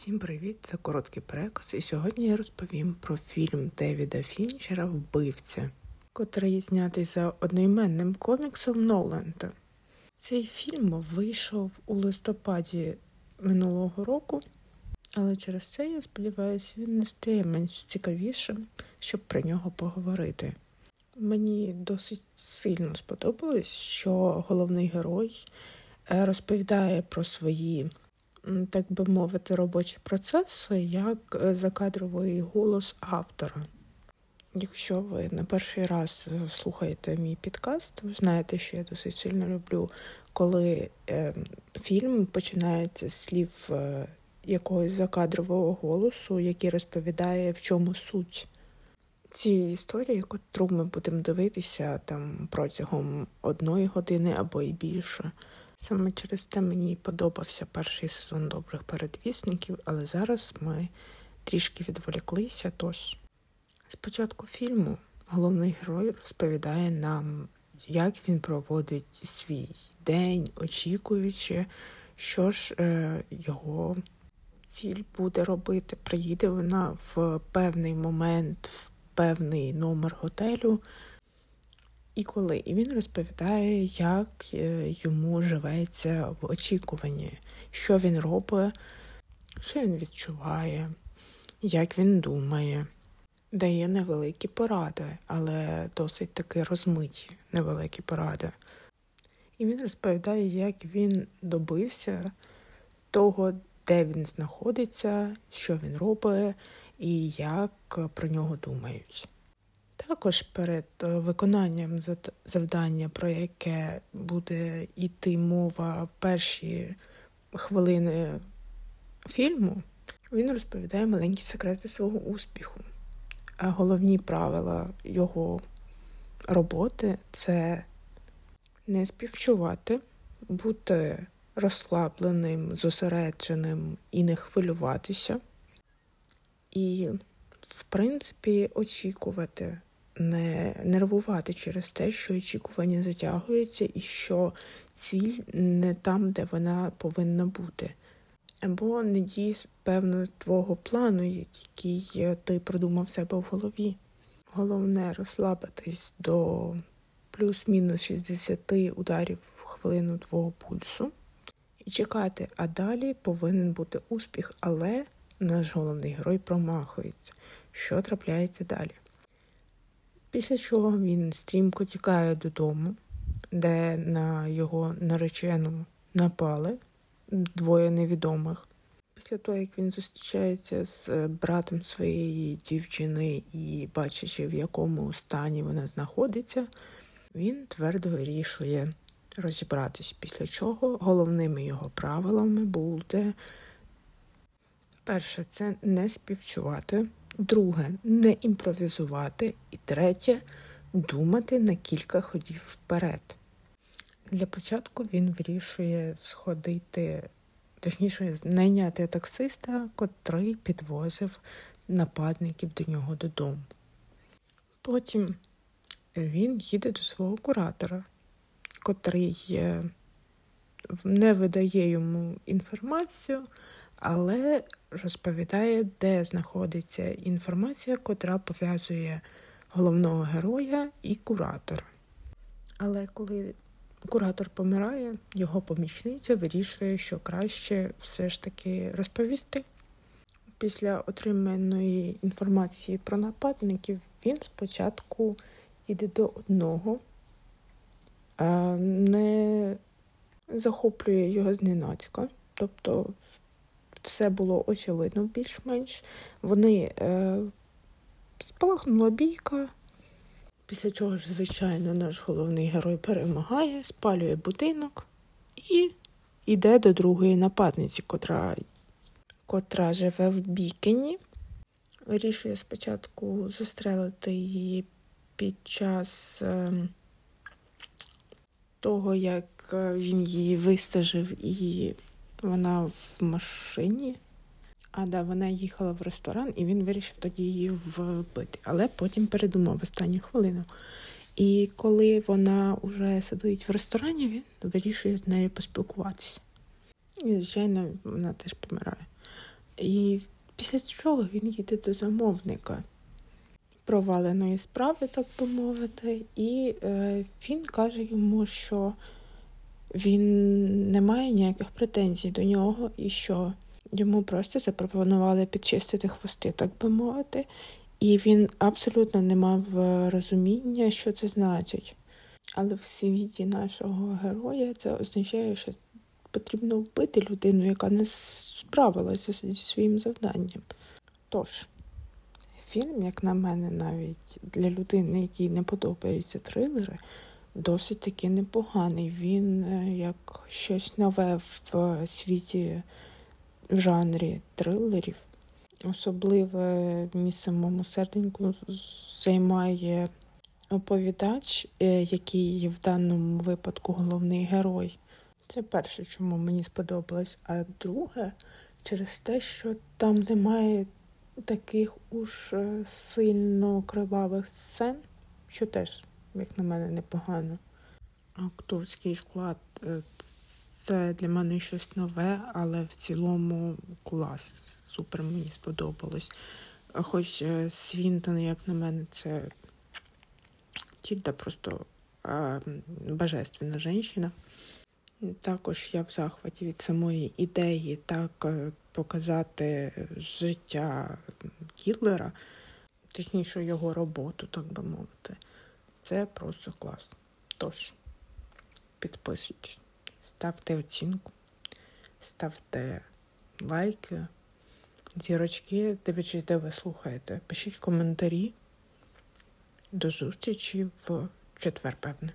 Всім привіт! Це короткий переказ, і сьогодні я розповім про фільм Девіда Фінчера Вбивця, котрий знятий за одноіменним коміксом Ноланда. Цей фільм вийшов у листопаді минулого року, але через це, я сподіваюся, він не стає менш цікавішим, щоб про нього поговорити. Мені досить сильно сподобалось, що головний герой е, розповідає про свої так би мовити, робочі процеси як е, закадровий голос автора. Якщо ви на перший раз слухаєте мій підкаст, ви знаєте, що я досить сильно люблю, коли е, фільм починається з слів е, якогось закадрового голосу, який розповідає, в чому суть цієї історії, яку ми будемо дивитися там протягом одної години або й більше. Саме через те мені подобався перший сезон добрих передвісників, але зараз ми трішки відволіклися. Тож спочатку фільму головний герой розповідає нам, як він проводить свій день, очікуючи, що ж е, його ціль буде робити. Приїде вона в певний момент, в певний номер готелю. І коли і він розповідає, як е, йому живеться в очікуванні, що він робить, що він відчуває, як він думає, дає невеликі поради, але досить таки розмиті невеликі поради. І він розповідає, як він добився того, де він знаходиться, що він робить і як про нього думають. Також перед е, виконанням завдання, про яке буде йти мова в перші хвилини фільму, він розповідає маленькі секрети свого успіху. А головні правила його роботи це не співчувати, бути розслабленим, зосередженим і не хвилюватися. І, в принципі, очікувати не нервувати через те, що очікування затягується, і що ціль не там, де вона повинна бути. Або не дій певно твого плану, який ти продумав себе в голові. Головне розслабитись до плюс-мінус 60 ударів в хвилину твого пульсу і чекати, а далі повинен бути успіх, але наш головний герой промахується. Що трапляється далі? Після чого він стрімко тікає додому, де на його наречену напали двоє невідомих. Після того, як він зустрічається з братом своєї дівчини і бачачи, в якому стані вона знаходиться, він твердо вирішує розібратись, після чого головними його правилами буде перше це не співчувати. Друге не імпровізувати. І третє думати на кілька ходів вперед. Для початку він вирішує сходити, точніше, найняти таксиста, котрий підвозив нападників до нього додому. Потім він їде до свого куратора, котрий не видає йому інформацію, але розповідає, де знаходиться інформація, котра пов'язує головного героя і куратора. Але коли куратор помирає, його помічниця вирішує, що краще все ж таки розповісти. Після отриманої інформації про нападників він спочатку йде до одного, не захоплює його зненацька. Тобто все було очевидно більш-менш. Вони е, спалахнула бійка, після чого ж, звичайно, наш головний герой перемагає, спалює будинок і йде до другої нападниці, котра котра живе в Бікені. Вирішує спочатку застрелити її під час е, того, як е, він її вистажив і вона в машині. А да, вона їхала в ресторан, і він вирішив тоді її вбити. Але потім передумав в останню хвилину. І коли вона вже сидить в ресторані, він вирішує з нею поспілкуватися. І, звичайно, вона теж помирає. І після чого він їде до замовника проваленої справи, так би мовити, і е, він каже йому, що він не має ніяких претензій до нього, і що йому просто запропонували підчистити хвости, так би мовити, і він абсолютно не мав е, розуміння, що це значить. Але в світі нашого героя це означає, що потрібно вбити людину, яка не справилася зі своїм завданням. Тож, фільм, як на мене, навіть для людини, якій не подобаються трилери, досить таки непоганий. Він е, як щось нове в світі в жанрі трилерів. Особливе місце в моєму серденьку займає оповідач, е, який в даному випадку головний герой. Це перше, чому мені сподобалось. А друге, через те, що там немає таких уж е, сильно кривавих сцен, що теж, як на мене, непогано. Акторський склад е, це для мене щось нове, але в цілому клас. Супер мені сподобалось. Хоч е, Свінтон, як на мене, це Тільда просто а, божественна жінка. Також я в захваті від самої ідеї так е, показати життя Гітлера, точніше його роботу, так би мовити. Це просто класно. Тож, підписуйтесь, ставте оцінку, ставте лайки, зірочки, дивлячись, де ви слухаєте. Пишіть коментарі. До зустрічі в четвер, певне.